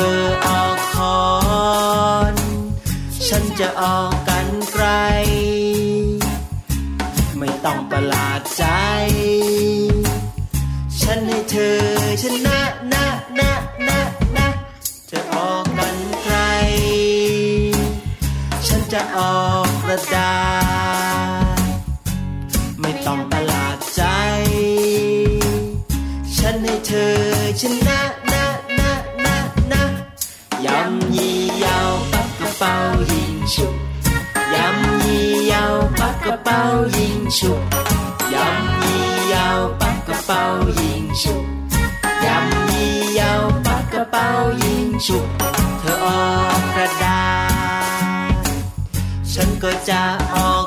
อออกคอนฉันจะออกกันไกล ไม่ต้องประหลาดใจ ฉันให้เธอชนะนะนะนะนะจะออกกันใครฉันจะออกกระดาษ ยิงฉุบยำยี่ยาวปักกระเป๋ายิงชุบยำยี่ยาวปักกระเป๋ายิงชุบเธอออกกระดาษฉันก็จะออก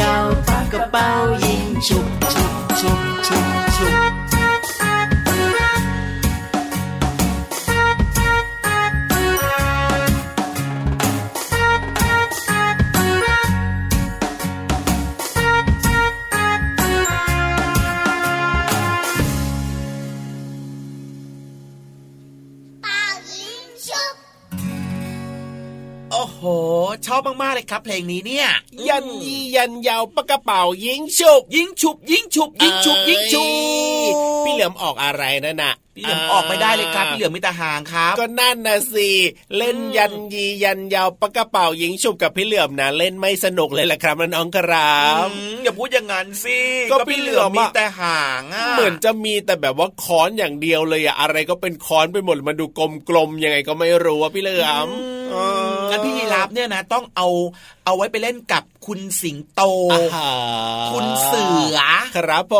ยาวปักกระเป๋ายิงฉุบยำ โหชอบมากๆเลยครับ เพลงนี้เนี่ย ยันยี่ยันยาวปากกระเป๋ายิงฉุบ ยิงฉุบ ยิงฉุบ ยิงฉุบ ยิงฉุบ พี่เหลือมออกอะไรนั่นน่ะพี่เหลือมออกไม่ได้เลยครับพี่เหลือมมีแต่หางครับ ก็นั่นนะสิเล่นยันยียันยาวปากกระเป๋ายิงฉุบกับพี่เหลือมนะเล่นไม่สนุกเลยแหละครับน้องๆครับอืมอย่าพูดอย่างนั้นสิก็พี่เหลือมอะมีแต่หางอะเหมือนจะมีแต่แบบว่าค้อนอย่างเดียวเลยอะอะไรก็เป็นค้อนไปหมดมันดูกลมๆยังไงก็ไม่รู้อะพี่เหลือมอืม งั้นพี่ยีรับเนี่ยนะต้องเอา เอาไว้ไปเล่นกับคุณสิงโตอ่าฮะคุณเสือ ครับผ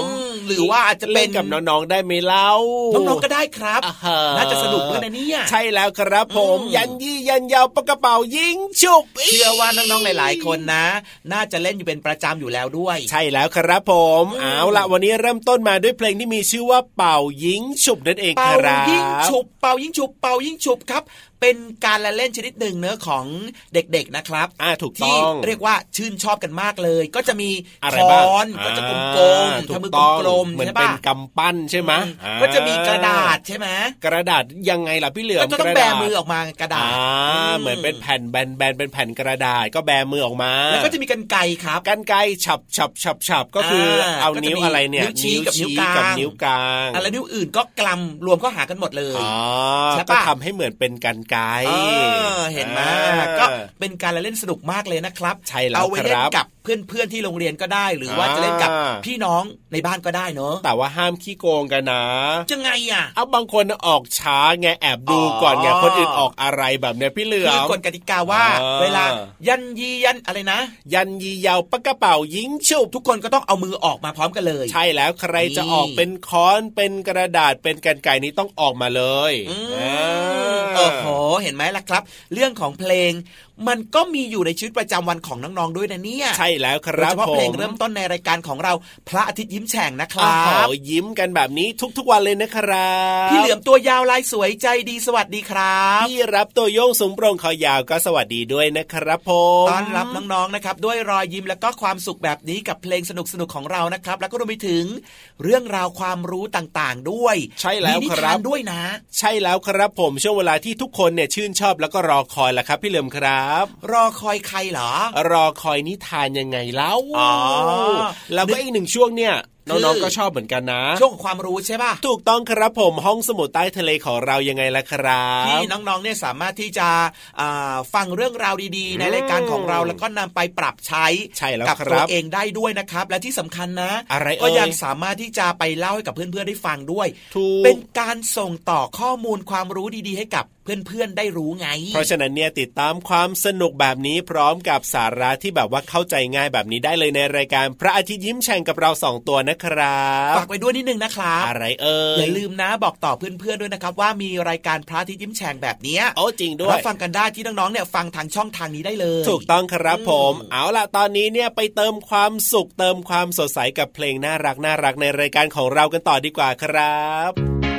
มอืมหรือว่าอาจจะเป็เล่นนกับน้องๆได้ไหมเล่า น้องๆก็ได้ครับอ่าฮะน่าจะสนุกด้วยนะเนี่ย ใช่แล้วครับผมอืมยันยี่ยันยาวปากกระเป๋ายิงฉุบ เชื่อว่าน้องๆหลาย ๆ คนนะ น่าจะเล่นอยู่เป็นประจำอยู่แล้วด้วย ใช่แล้วครับผมอืมเอาละวันนี้เริ่มต้นมาด้วยเพลงที่มีชื่อว่าเป่ายิงฉุบนั่นเองคเป่ารับยิงฉุบ เป่ายิงฉุบ เป่ายิงฉุบครับ เป็นการละเล่นชนิดหนึ่งเนื้อะของเด็กๆนะครับอ่าถูกต้ที่องเรียกว่าชื่นชอบกันมากเลย ก็จะมีอะไรค้บ้างอนก็จะกลมอ่าๆถูทำมือกต้องกลมเหมืๆอนใช่เป็ปะนกำปั้นใช่ไหมอือ่าก็จะมีกระดาษใช่ไหมกระดาษยังไงล่ะพี่เหลือมก็จะต้องกระแบดาษมือออกมากระดาอ่าษเหมือนเป็นแผ่นแบนๆเป็นแผ่นกระดาษก็แบมือออกมา แล้วก็จะมีกันไกรครับกันไกรฉับฉับฉับฉับก็คืออาเอานิ้วก็จะมีอะไรเนี่ยนิ้วชี้กับนิ้วกลางกับนิ้วกลางอะไรนิ้วอื่นก็กลำรวมเข้าหากันหมดเลยอ๋อใช่ก็ปะทำให้เหมือนเป็นกันไกรเออเห็นไหมอ่าก็เป็นการละเล่นสนุกมากเลยนะครับ ใช่แล้วเอาไว้เล่นกับเพื่อนๆที่โรงเรียนก็ได้ หรือว่าอ่าจะเล่นกับพี่น้องในบ้านก็ได้เนอะแต่ว่าห้ามขี้โกงกันนะจะไงอะเอาบางคนออกช้าไงแอบดูอ๋อก่อนไงคนอื่นออกอะไรแบบเนี้ยพี่เหลือคืมอกฎกติกาว่าอ่า เวลายันยียันอะไรนะ ยันยียาวปากกระเป๋ายิงชุบทุกคนก็ต้องเอามือออกมาพร้อมกันเลย ใช่แล้วใครจะนี่ออกเป็นค้อนเป็นกระดาษเป็นกันไกรนี้ต้องออกมาเลยอืมอ่าโอ้โหเห็นไหมล่ะครับ เรื่องของเพลงมันก็มีอยู่ในชีวิตประจำวันของน้องๆด้วยนะเนี่ยใช่แล้วคโดยรับเฉพาะผเพลงมเริ่มต้นในรายการของเราพระอาทิตย์ยิ้มแฉ่งนะคโอ้รัโหบยิ้มกันแบบนี้ทุกๆวันเลยนะครับพี่เหลือมตัวยาวลายสวยใจดีสวัสดีครับพี่รับตัวโยงสูงโปร่งคอยาวก็สวัสดีด้วยนะครับผมต้อนรับน้องๆนะครับด้วยรอยยิ้มและก็ความสุขแบบนี้กับเพลงสนุกๆของเรานะครับ แล้วก็รวมไปถึงเรื่องราวความรู้ต่างๆด้วย ใช่แล้วมีนิคทารับนด้วยนะ ใช่แล้วครับผมช่วงเวลาที่ทุกคนเนี่ยชื่นชอบแล้วก็รอคอยแหละครับ พี่เหลือมครับ รอคอยใครเหรอ รอคอยนิทานยังไงเล่าอ๋อแล้วก็อีกหนึ่งช่วงเนี่ยคือ น้องๆก็ชอบเหมือนกันนะ ช่วงของความรู้ใช่ป่ะ ถูกต้องครับผมห้องสมุดใต้ทะเลของเรายังไงล่ะครับที่น้องๆเนี่ยสามารถที่จะอ่าฟังเรื่องราวดีๆ ในรายการของเราแล้วก็นำไปปรับใช้ใช่แล้วกับคตัวรับเองได้ด้วยนะครับ และที่สำคัญนะ อะไรก็เอ่ยยังสามารถที่จะไปเล่าให้กับเพื่อนๆได้ฟังด้วยถูกเป็นการส่งต่อข้อมูลความรู้ดีๆ ให้กับเพื่อนๆ ได้รู้ไง เพราะฉะนั้นเนี่ยติดตามความสนุกแบบนี้พร้อมกับสาระที่แบบว่าเข้าใจง่ายแบบนี้ได้เลยในรายการพระอาทิตย์ยิ้มแฉ่งกับเราสองตัวนะครับฝากไปด้วยนิดนึงนะครับอะไรเอ่ยอย่าลืมนะบอกต่อเพื่อนๆด้วยนะครับ ว่ามีรายการพระอาทิตย์ยิ้มแฉ่งแบบเนี้ยโอ้จริงด้วรัยบฟังกันได้ที่น้องๆเนี่ยฟังทางช่องทางนี้ได้เลย ถูกต้องครับผม เอาล่ะตอนนี้เนี่ยไปเติมความสุขเติมความสดใสกับเพลงน่ารักน่ารักในรายการของเรากันต่อดีกว่าครับ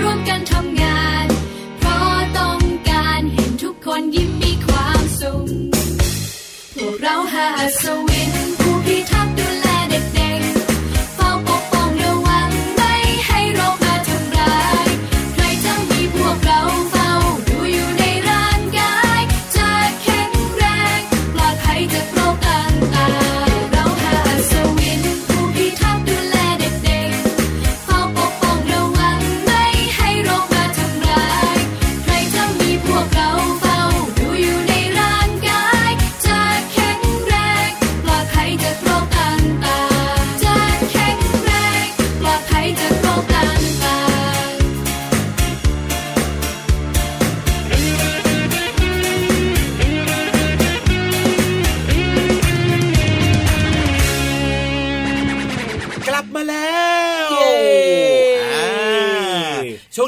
ร่วมกันทำงาน เพราะต้องการเห็นทุกคนยิ้มมีความสุข พวกเราหาอัศวิ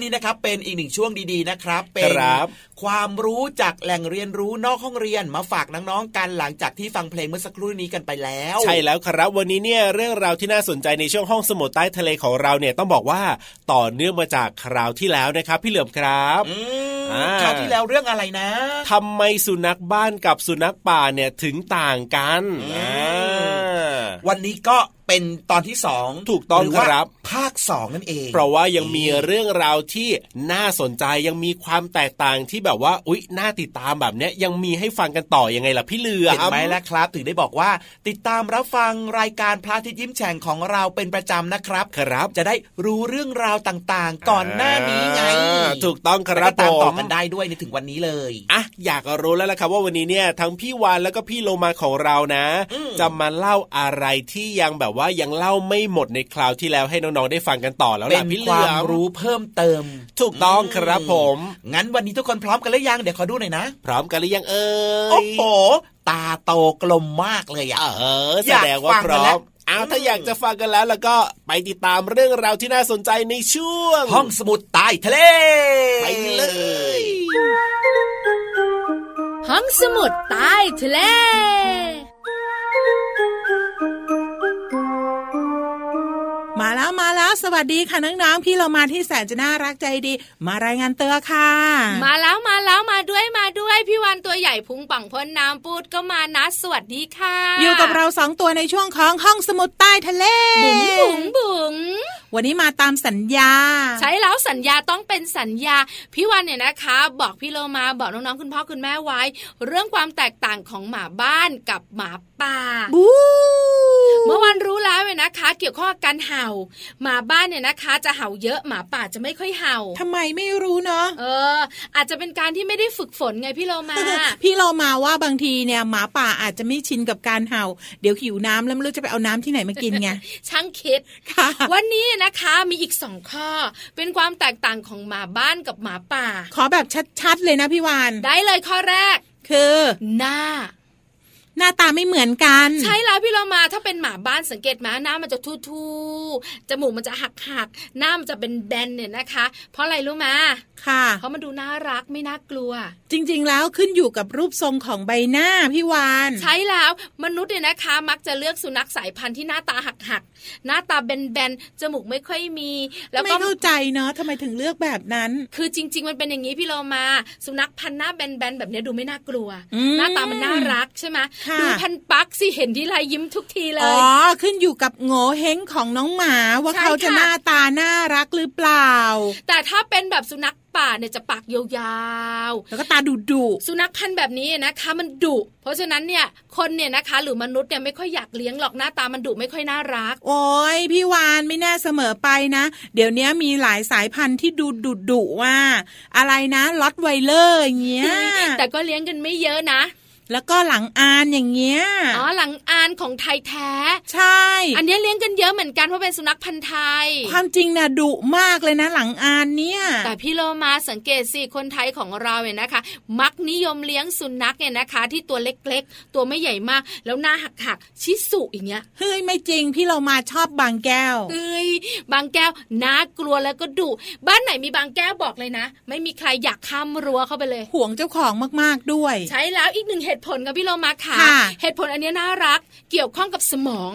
วงนี้นะครับเป็นอีกหนึ่งช่วงดีๆนะครับ เป็นครับความรู้จากแหล่งเรียนรู้นอกห้องเรียนมาฝากน้องๆกันหลังจากที่ฟังเพลงเมื่อสักครู่นี้กันไปแล้ว ใช่แล้วครับวันนี้เนี่ยเรื่องราวที่น่าสนใจในช่วงห้องสมุดใต้ทะเลของเราเนี่ยต้องบอกว่าต่อเนื่องมาจากคราวที่แล้วนะครับ พี่เหลือมครับอืมอ่าคราวที่แล้วเรื่องอะไรนะทำไมสุนัขบ้านกับสุนัขป่าเนี่ยถึงต่างกันอืมอ่าวันนี้ก็เป็นตอนที่สองถูกต้องหว่าครับ ภาคสองนั่นเอง เพราะว่ายังมีเรื่องราวที่น่าสนใจยังมีความแตกต่างที่แบบว่า อุ๊ยน่าติดตามแบบเนี้ยยังมีให้ฟังกันต่อยังไงล่ะพี่เหลือมเห็นไหมล่ะครับ ถึงได้บอกว่า ติดตามรับฟังรายการพระอาทิตย์ยิ้มแฉ่งของเราเป็นประจำนะครับครับ จะได้รู้เรื่องราวต่างๆ ก่อนหน้านี้ไงอ่าถูกต้องครับแล้วก็ตามต่อผมกันได้ด้วยในถึงวันนี้เลยอะอยากรู้แล้วล่ะครับว่าวันนี้เนี่ยทั้งพี่วานแล้วก็พี่โลมาของเรานะอืมจะมาเล่าอะไรที่ยังแบบว่ายังเล่าไม่หมดในคราวที่แล้วให้น้องๆได้ฟังกันต่อแล้วเป็ล่ะนพี่เหคลืวาอมมรู้เพิ่มเติมถูกต้องครับผม งั้นวันนี้ทุกคนพร้อมกันหรือยัง เดี๋ยวขอดูหน่อยนะ พร้อมกันหรือยังเอ่ย โอ้โห ตาโตกลมมากเลยอะ เออ แสอยากดงว่าฟังพกันร้อแล้วมอ้าวถ้าอยากจะฟังกันแล้วแล้วก็ไปติดตามเรื่องราวที่น่าสนใจในช่วง ห้องสมุดใต้ทะเล ไปเลย ห้องสมุดใต้ทะเล มาแล้วมาแล้วสวัสดีค่ะน้องๆพี่เรามาที่แสนจะน่ารักใจดี มารายงานตัวค่ะ มาแล้วมาแล้วมาด้วยมาด้วยพี่วันตัวใหญ่พุงปังพ่นน้ำปูดก็มานะสวัสดีค่ะ อยู่กับเราสองตัวในช่วงของห้องสมุดใต้ทะเลบุ๋งบุ๋งบุ๋ง วันนี้มาตามสัญญา ใช้แล้วสัญญาต้องเป็นสัญญาพี่วันเนี่ยนะคะ บอกพี่โลมาบอกน้องๆคุณพ่อคุณแม่ไว้ เรื่องความแตกต่างของหมาบ้านกับหมาป่าบูเมื่อวันรู้แล้วเนี่ยนะคะ เกี่ยวข้องกับการเห่า หมาบ้านเนี่ยนะคะ จะเห่าเยอะหมาป่าจะไม่ค่อยเห่าทำไมไม่รู้เนาะเออ อาจจะเป็นการที่ไม่ได้ฝึกฝนไงพี่โลมา พี่เรามาว่าบางทีเนี่ยหมาป่าอาจจะไม่ชินกับการเห่า เดี๋ยวหิวน้ำแล้วไม่รู้จะไปเอาน้ำที่ไหนมากินไงช่างคิดค่ะ วันนี้นะคะ มีอีกสองข้อ เป็นความแตกต่างของหมาบ้านกับหมาป่า ขอแบบชัดๆเลยนะพี่วาน ได้เลยข้อแรก คือหน้า หน้าตาไม่เหมือนกัน ใช่แล้วพี่เรามาถ้าเป็นหมาบ้านสังเกตไหมหน้ามันจะทู่ๆจมูกมันจะหักหักๆหน้ามันจะเป็นแบนเนี่ยนะคะ เพราะอะไรรู้มาค่ะเพราะมันดูน่ารักไม่น่ากลัว จริง ๆ แล้วขึ้นอยู่กับรูปทรงของใบหน้าพี่วาน ใช่แล้วมนุษย์เนี่ยนะคะ มักจะเลือกสุนัขสายพันธุ์ที่หน้าตาหักหักๆหน้าตาแบนๆจมูกไม่ค่อยมี แล้วไม่ก็เข้าใจเนาะทำไมถึงเลือกแบบนั้น คือจริง ๆ มันเป็นอย่างนี้พี่โลมา สุนัขพันธุ์หน้าแบนๆแบบเนี้ยดูไม่น่ากลัวอืมหน้าตามันน่ารักใช่ไหมค่ะดูพันปักสิเห็นที่ไรยิ้มทุกทีเลอ๋อยขึ้นอยู่กับโง่เฮงของน้องหมาว่าใช่เขาจะค่ะหน้าตาน่ารักหรือเปล่า แต่ถ้าเป็นแบบสุนัขป่าเนี่ยจะปากยาวแล้วก็ตาดุดุๆสุนัขพันธุ์แบบนี้นะคะมันดุ เพราะฉะนั้นเนี่ยคนเนี่ยนะคะ หรือมนุษย์เนี่ยไม่ค่อยอยากเลี้ยงหรอกหน้าตามันดุไม่ค่อยน่ารัก โอ้ยพี่วานไม่แน่เสมอไปนะ เดี๋ยวนี้มีหลายสายพันธุ์ที่ดูดุดุว่า อะไรนะล็อตไวเลอร์อย่างเงี้ยแต่ก็เลี้ยงกันไม่เยอะนะ แล้วก็หลังอานอย่างเงี้ย อ๋อหลังอานของไทยแท้ ใช่ อันเนี้ยเลี้ยงกันเยอะเหมือนกันเพราะเป็นสุนัขพันธุ์ไทย ความจริงนะดุมากเลยนะหลังอานเนี่ย แต่พี่โลมาสังเกตสิคนไทยของเราเนี่ยนะคะ มักนิยมเลี้ยงสุนัขเนี่ยนะคะ ที่ตัวเล็กๆ ตัวไม่ใหญ่มาก แล้วหน้าหักๆชิสุอย่างเงี้ย เฮ้ยไม่จริงพี่เรามาชอบบางแก้ว เอ้ยบางแก้วน่ากลัวแล้วก็ดุบ้านไหนมีบางแก้วบอกเลยนะ ไม่มีใครอยากข้ามรั้วเข้าไปเลย ห่วงเจ้าของมากๆด้วย ใช้แล้วอีกหนึ่งเหตุผลกับพี่โลมาค่ะค่ะเหตุผลอันเนี้ยน่ารัก เกี่ยวข้องกับสมอง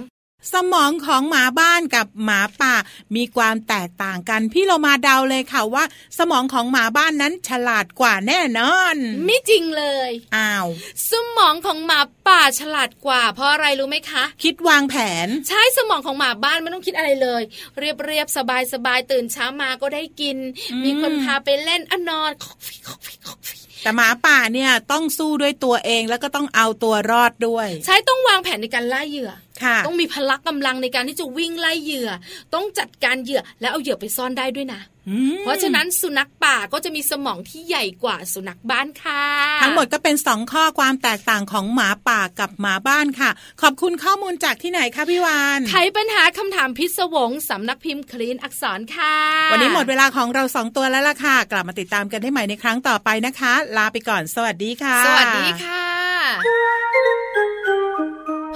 สมองของหมาบ้านกับหมาป่า มีความแตกต่างกัน พี่เรามาเดาเลยค่ะว่า สมองของหมาบ้านนั้นฉลาดกว่าแน่นอน ไม่จริงเลยอ้าวสมองของหมาป่าฉลาดกว่า เพราะอะไรรู้ไหมคะ คิดวางแผน ใช้สมองของหมาบ้านไม่ต้องคิดอะไรเลย เรียบเรียบสบายสบายตื่นเช้ามาก็ได้กินอืมมีคนพาไปเล่นอะนอนคอกฟรีคอกฟรีคอกฟรีแต่หมาป่าเนี่ยต้องสู้ด้วยตัวเองแล้วก็ต้องเอาตัวรอดด้วย ใช้ต้องวางแผนในการล่าเหยื่อค่ะ ต้องมีพละกำลังในการที่จะวิ่งไล่เหยื่อ ต้องจัดการเหยื่อแล้วเอาเหยื่อไปซ่อนได้ด้วยนะอืมเพราะฉะนั้นสุนัขป่าก็จะมีสมองที่ใหญ่กว่าสุนัขบ้านค่ะ ทั้งหมดก็เป็นสองข้อความแตกต่างของหมาป่ากับหมาบ้านค่ะ ขอบคุณข้อมูลจากที่ไหนคะพี่วานไขปัญหาคำถามพิศวงสำนักพิมพ์คลีนอักษรค่ะ วันนี้หมดเวลาของเราสองตัวแล้วล่ะค่ะ กลับมาติดตามกันได้ใหม่ในครั้งต่อไปนะคะ ลาไปก่อน สวัสดีค่ะ สวัสดีค่ะ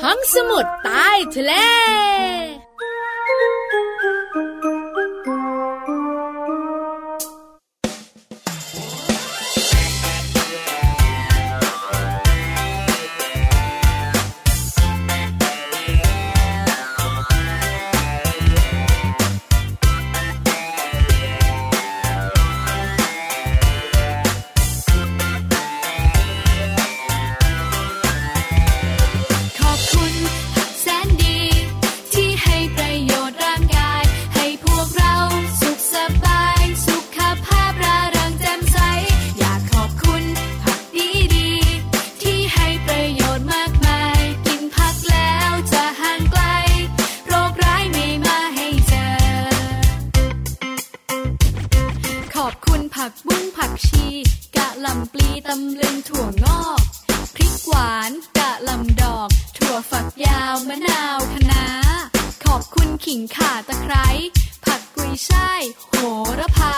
ห้องสมุดใต้ทะเล ข่าตะไคร้ผักกุยช่ายโหระพา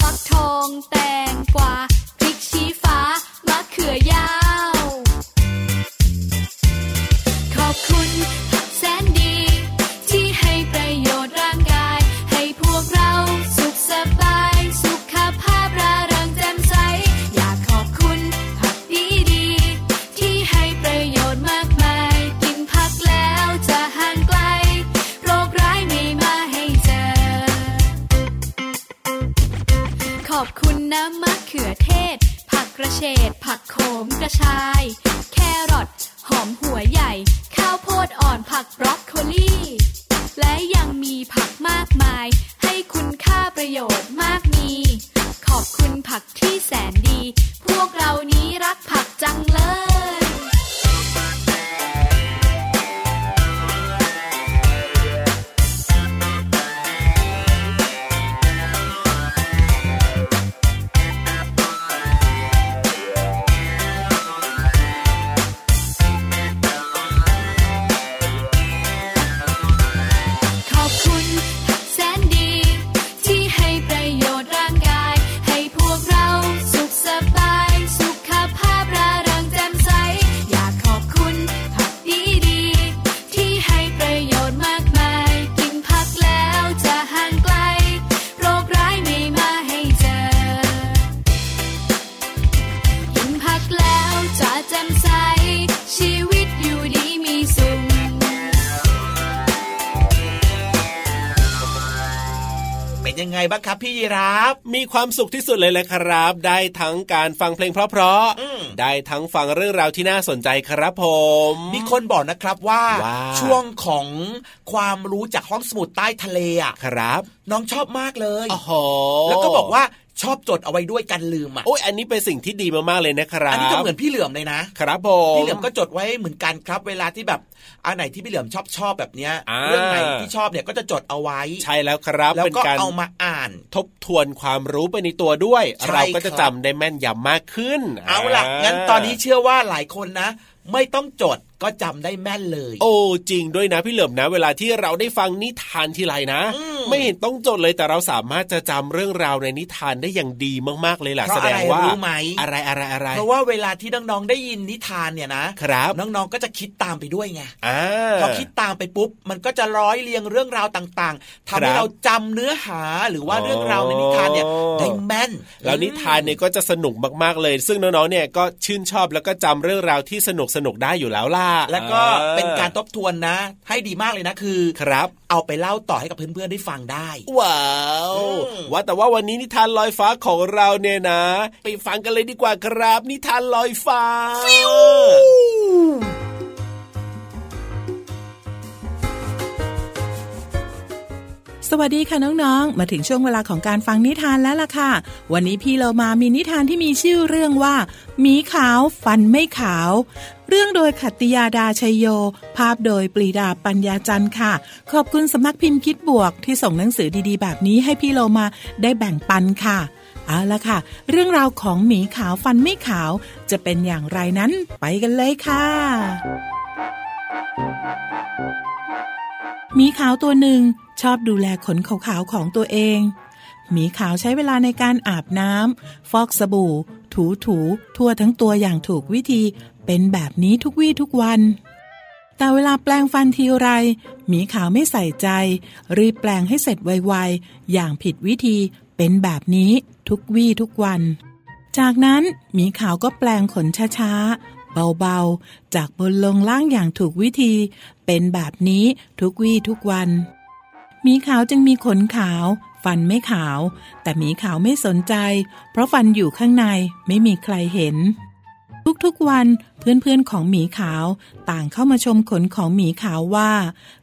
ฟักทองแตงกวาพริกชี้ฟ้ามะเขือยาว ระชาย เป็นยังไงบ้างครับพี่ยีราฟมีความสุขที่สุดเลยแหละครับ ได้ทั้งการฟังเพลงเพราะอืมๆได้ทั้งฟังเรื่องราวที่น่าสนใจครับผม มีคนบอกนะครับว่าว่าช่วงของความรู้จากห้องสมุดใต้ทะเลอะครับ น้องชอบมากเลยโอ้โหแล้วก็บอกว่า ชอบจดเอาไว้ด้วยกันลืมอะโอ้ยอันนี้เป็นสิ่งที่ดีมากๆเลยนะครับอันนี้ก็เหมือนพี่เหลือมเลยนะครับผมพี่เหลือมก็จดไว้เหมือนกันครับเวลาที่แบบอันไหนที่พี่เหลือมชอบชอบแบบเนี้ยอ่าเรื่องไหนที่ชอบเนี่ยก็จะจดเอาไว้ ใช่แล้วครับแล้วเป็นก็การเอามาอ่าน ทบทวนความรู้ไปในตัวด้วยใช่เราก็จะครับจำได้แม่นยำมากขึ้น เอาล่ะงั้นตอนนี้เชื่อว่าหลายคนนะ ไม่ต้องจด ก็จำได้แม่นเลย โอ้จริงด้วยนะพี่เหลิมนะ เวลาที่เราได้ฟังนิทานทีไรนะอืมไม่เห็นต้องจดเลยแต่เราสามารถจะจำเรื่องราวในนิทานได้อย่างดีมากๆเลยล่ะเพราะแสดงว่าอะไรรู้ไหมอะไรอะไรอะไรเพราะว่าเวลาที่น้องๆได้ยินนิทานเนี่ยนะครับน้องๆก็จะคิดตามไปด้วยไงอ่าพอคิดตามไปปุ๊บ มันก็จะร้อยเรียงเรื่องราวต่างๆทำให้ครับเราจำเนื้อหาหรือว่าเรื่องราวในนิทานเนี่ยอ๋อได้แม่น แล้วนิทานเนี่ยก็จะสนุกมากๆเลย ซึ่งน้องๆเนี่ยก็ชื่นชอบแล้วก็จำเรื่องราวที่สนุกสนุกๆได้อยู่แล้วล่ะแล้วก็อ่เป็นการทบทวนนะ ให้ดีมากเลยนะคือครับ เอาไปเล่าต่อให้กับเพื่อนๆได้ฟังได้ ว้าวอืมว่าแต่ว่าวันนี้นิทานลอยฟ้าของเราเนี่ยนะ ไปฟังกันเลยดีกว่าครับ นิทานลอยฟ้าสวัสดีค่ะน้องๆ มาถึงช่วงเวลาของการฟังนิทานแล้วล่ะค่ะ วันนี้พี่เรามามีนิทานที่มีชื่อเรื่องว่าหมีขาวฟันไม่ขาว เรื่องโดยขัตติยาดาชัยโย ภาพโดยปรีดาปัญญาจันทร์ค่ะ ขอบคุณสำนักพิมพ์คิดบวกที่ส่งหนังสือดีๆ แบบนี้ให้พี่เรามาได้แบ่งปันค่ะ เอาละค่ะ เรื่องราวของหมีขาวฟันไม่ขาว จะเป็นอย่างไรนั้นไปกันเลยค่ะหมีขาวตัวหนึ่งชอบดูแลขนขาวๆของตัวเองหมีขาวใช้เวลาในการอาบน้ำฟอกสบู่ ถูถูๆทั่วทั้งตัวอย่างถูกวิธี เป็นแบบนี้ทุกวี่ทุกวัน แต่เวลาแปลงฟันทีไรหมีขาวไม่ใส่ใจ รีบแปลงให้เสร็จไวๆ อย่างผิดวิธีเป็นแบบนี้ทุกวี่ทุกวัน จากนั้นหมีขาวก็แปลงขนช้าๆ เบาๆ จากบนลงล่างอย่างถูกวิธี เป็นแบบนี้ทุกวี่ทุกวันหมีขาวจึงมีขนขาว ฟันไม่ขาว แต่หมีขาวไม่สนใจ เพราะฟันอยู่ข้างในไม่มีใครเห็น ทุกๆวันเพื่อนๆของหมีขาวต่างเข้ามาชมขนของหมีขาวว่า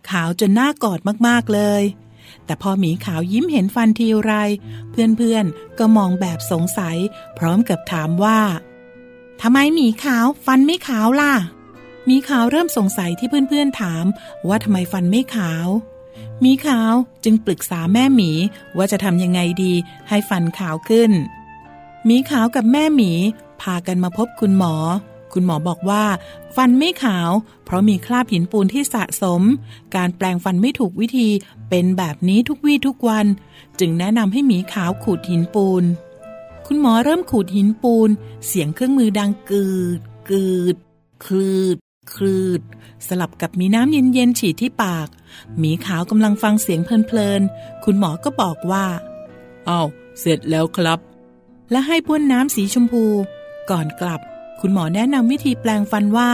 ขาวจนน่ากอดมากๆเลย แต่พอหมีขาวยิ้มเห็นฟันทีไร เพื่อนๆก็มองแบบสงสัย พร้อมกับถามว่าทำไมหมีขาวฟันไม่ขาวล่ะหมีขาวเริ่มสงสัยที่เพื่อนๆถาม ว่าทำไมฟันไม่ขาวหมีขาวจึงปรึกษาแม่หมีว่าจะทำยังไงดีให้ฟันขาวขึ้นหมีขาวกับแม่หมี พากันมาพบคุณหมอ คุณหมอบอกว่า ฟันไม่ขาว เพราะมีคราบหินปูนที่สะสม การแปลงฟันไม่ถูกวิธี เป็นแบบนี้ทุกวี่ทุกวัน จึงแนะนำให้หมีขาวขูดหินปูน คุณหมอเริ่มขูดหินปูน เสียงเครื่องมือดังกืด กืด คลืดคลืด สลับกับมีน้ำเย็นๆฉีดที่ปาก หมีขาวกำลังฟังเสียงเพลินๆ คุณหมอก็บอกว่าอ้าวเสร็จแล้วครับ และให้บ้วนน้ำสีชมพู ก่อนกลับ คุณหมอแนะนำวิธีแปลงฟันว่า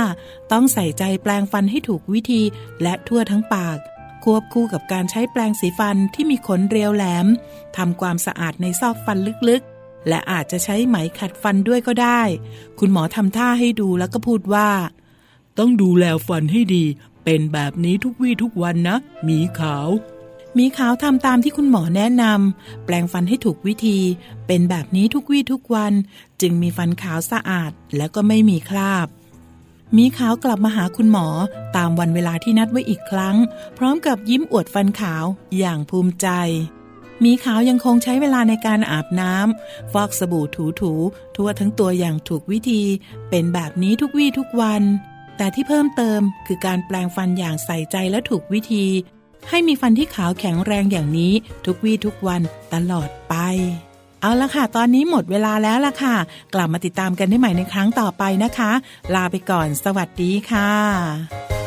ต้องใส่ใจแปลงฟันให้ถูกวิธีและทั่วทั้งปาก ควบคู่กับการใช้แปลงสีฟันที่มีขนเรียวแหลมทำความสะอาดในซอกฟันลึกๆ และอาจจะใช้ไหมขัดฟันด้วยก็ได้ คุณหมอทำท่าให้ดูแล้วก็พูดว่า ต้องดูแลฟันให้ดี เป็นแบบนี้ทุกวี่ทุกวันนะหมีขาว มีขาวทำตามที่คุณหมอแนะนำแปลงฟันให้ถูกวิธี เป็นแบบนี้ทุกวี่ทุกวัน จึงมีฟันขาวสะอาดและก็ไม่มีคราบ มีขาวกลับมาหาคุณหมอตามวันเวลาที่นัดไว้อีกครั้ง พร้อมกับยิ้มอวดฟันขาวอย่างภูมิใจ มีขาวยังคงใช้เวลาในการอาบน้ำฟอกสบู่ถูๆทั่วทั้งตัวอย่างถูกวิธี เป็นแบบนี้ทุกวี่ทุกวันแต่ที่เพิ่มเติมคือการแปลงฟันอย่างใส่ใจและถูกวิธี ให้มีฟันที่ขาวแข็งแรงอย่างนี้ทุกวี่ทุกวันตลอดไป เอาละค่ะ ตอนนี้หมดเวลาแล้วล่ะค่ะ กลับมาติดตามกันได้ใหม่ในครั้งต่อไปนะคะ ลาไปก่อน สวัสดีค่ะ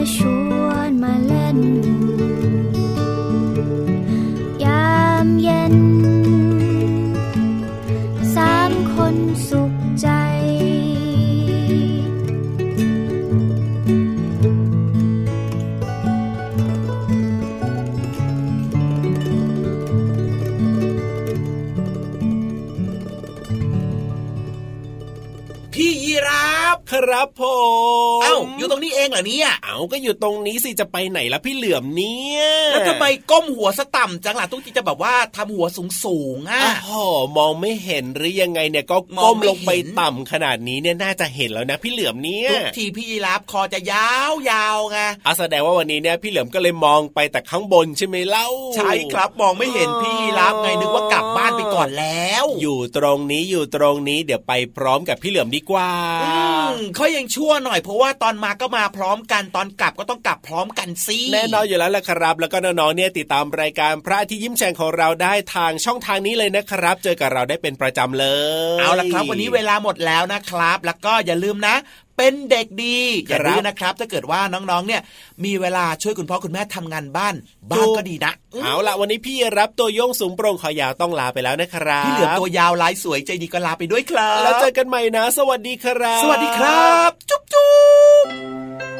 แก็อยู่ตรงนี้สิจะไปไหนล่ะพี่เหลือมเนี่ยแล้วทำไมก้มหัวสะต่ำจังล่ะทุกทีจะแบบว่าทำหัวสูงสูงๆอะโอ้โหมองไม่เห็นหรือยังไงเนี่ยก็มอก้งมไม่ลงไปเห็นต่ำขนาดนี้เนี่ยน่าจะเห็นแล้วนะพี่เหลือมเนี่ยทุกทีพี่ยีราฟคอจะยาวยาวๆไงอาแสดงว่าวันนี้เนี่ยพี่เหลือมก็เลยมองไปแต่ข้างบนใช่ไหมเล่า ใช่ครับมองไม่เห็นพี่ยีราฟไงนึกว่ากลับบ้านไปก่อนแล้ว อยู่ตรงนี้อยู่ตรงนี้เดี๋ยวไปพร้อมกับพี่เหลือมดีกว่าอืมเขายังชั่วหน่อยเพราะว่าตอนมาก็มาพร้อมกันตอนกลับก็ต้องกลับพร้อมกันสิแน่นอนอยู่แล้วแหละครับ แล้วก็น้องๆเนี่ยติดตามรายการพระอาที่ยิ้มแฉ่งของเราได้ทางช่องทางนี้เลยนะครับ เจอกับเราได้เป็นประจำเลย เอาละครับ วันนี้เวลาหมดแล้วนะครับ แล้วก็อย่าลืมนะเป็นเด็กดีอย่าครับดื้อนะครับ ถ้าเกิดว่าน้องๆ เนี่ยมีเวลาช่วยคุณพ่อคุณแม่ทำงานบ้านบ้านก็ดีนะ เอาละวันนี้พี่รับตัวโยงสูงโปร่งขอยาวต้องลาไปแล้วนะครับพี่เหลือมตัวยาวลายสวยใจดีก็ลาไปด้วยครับ แล้วเจอกันใหม่นะ สวัสดีครับ สวัสดีครับ จุ๊บจุ๊บ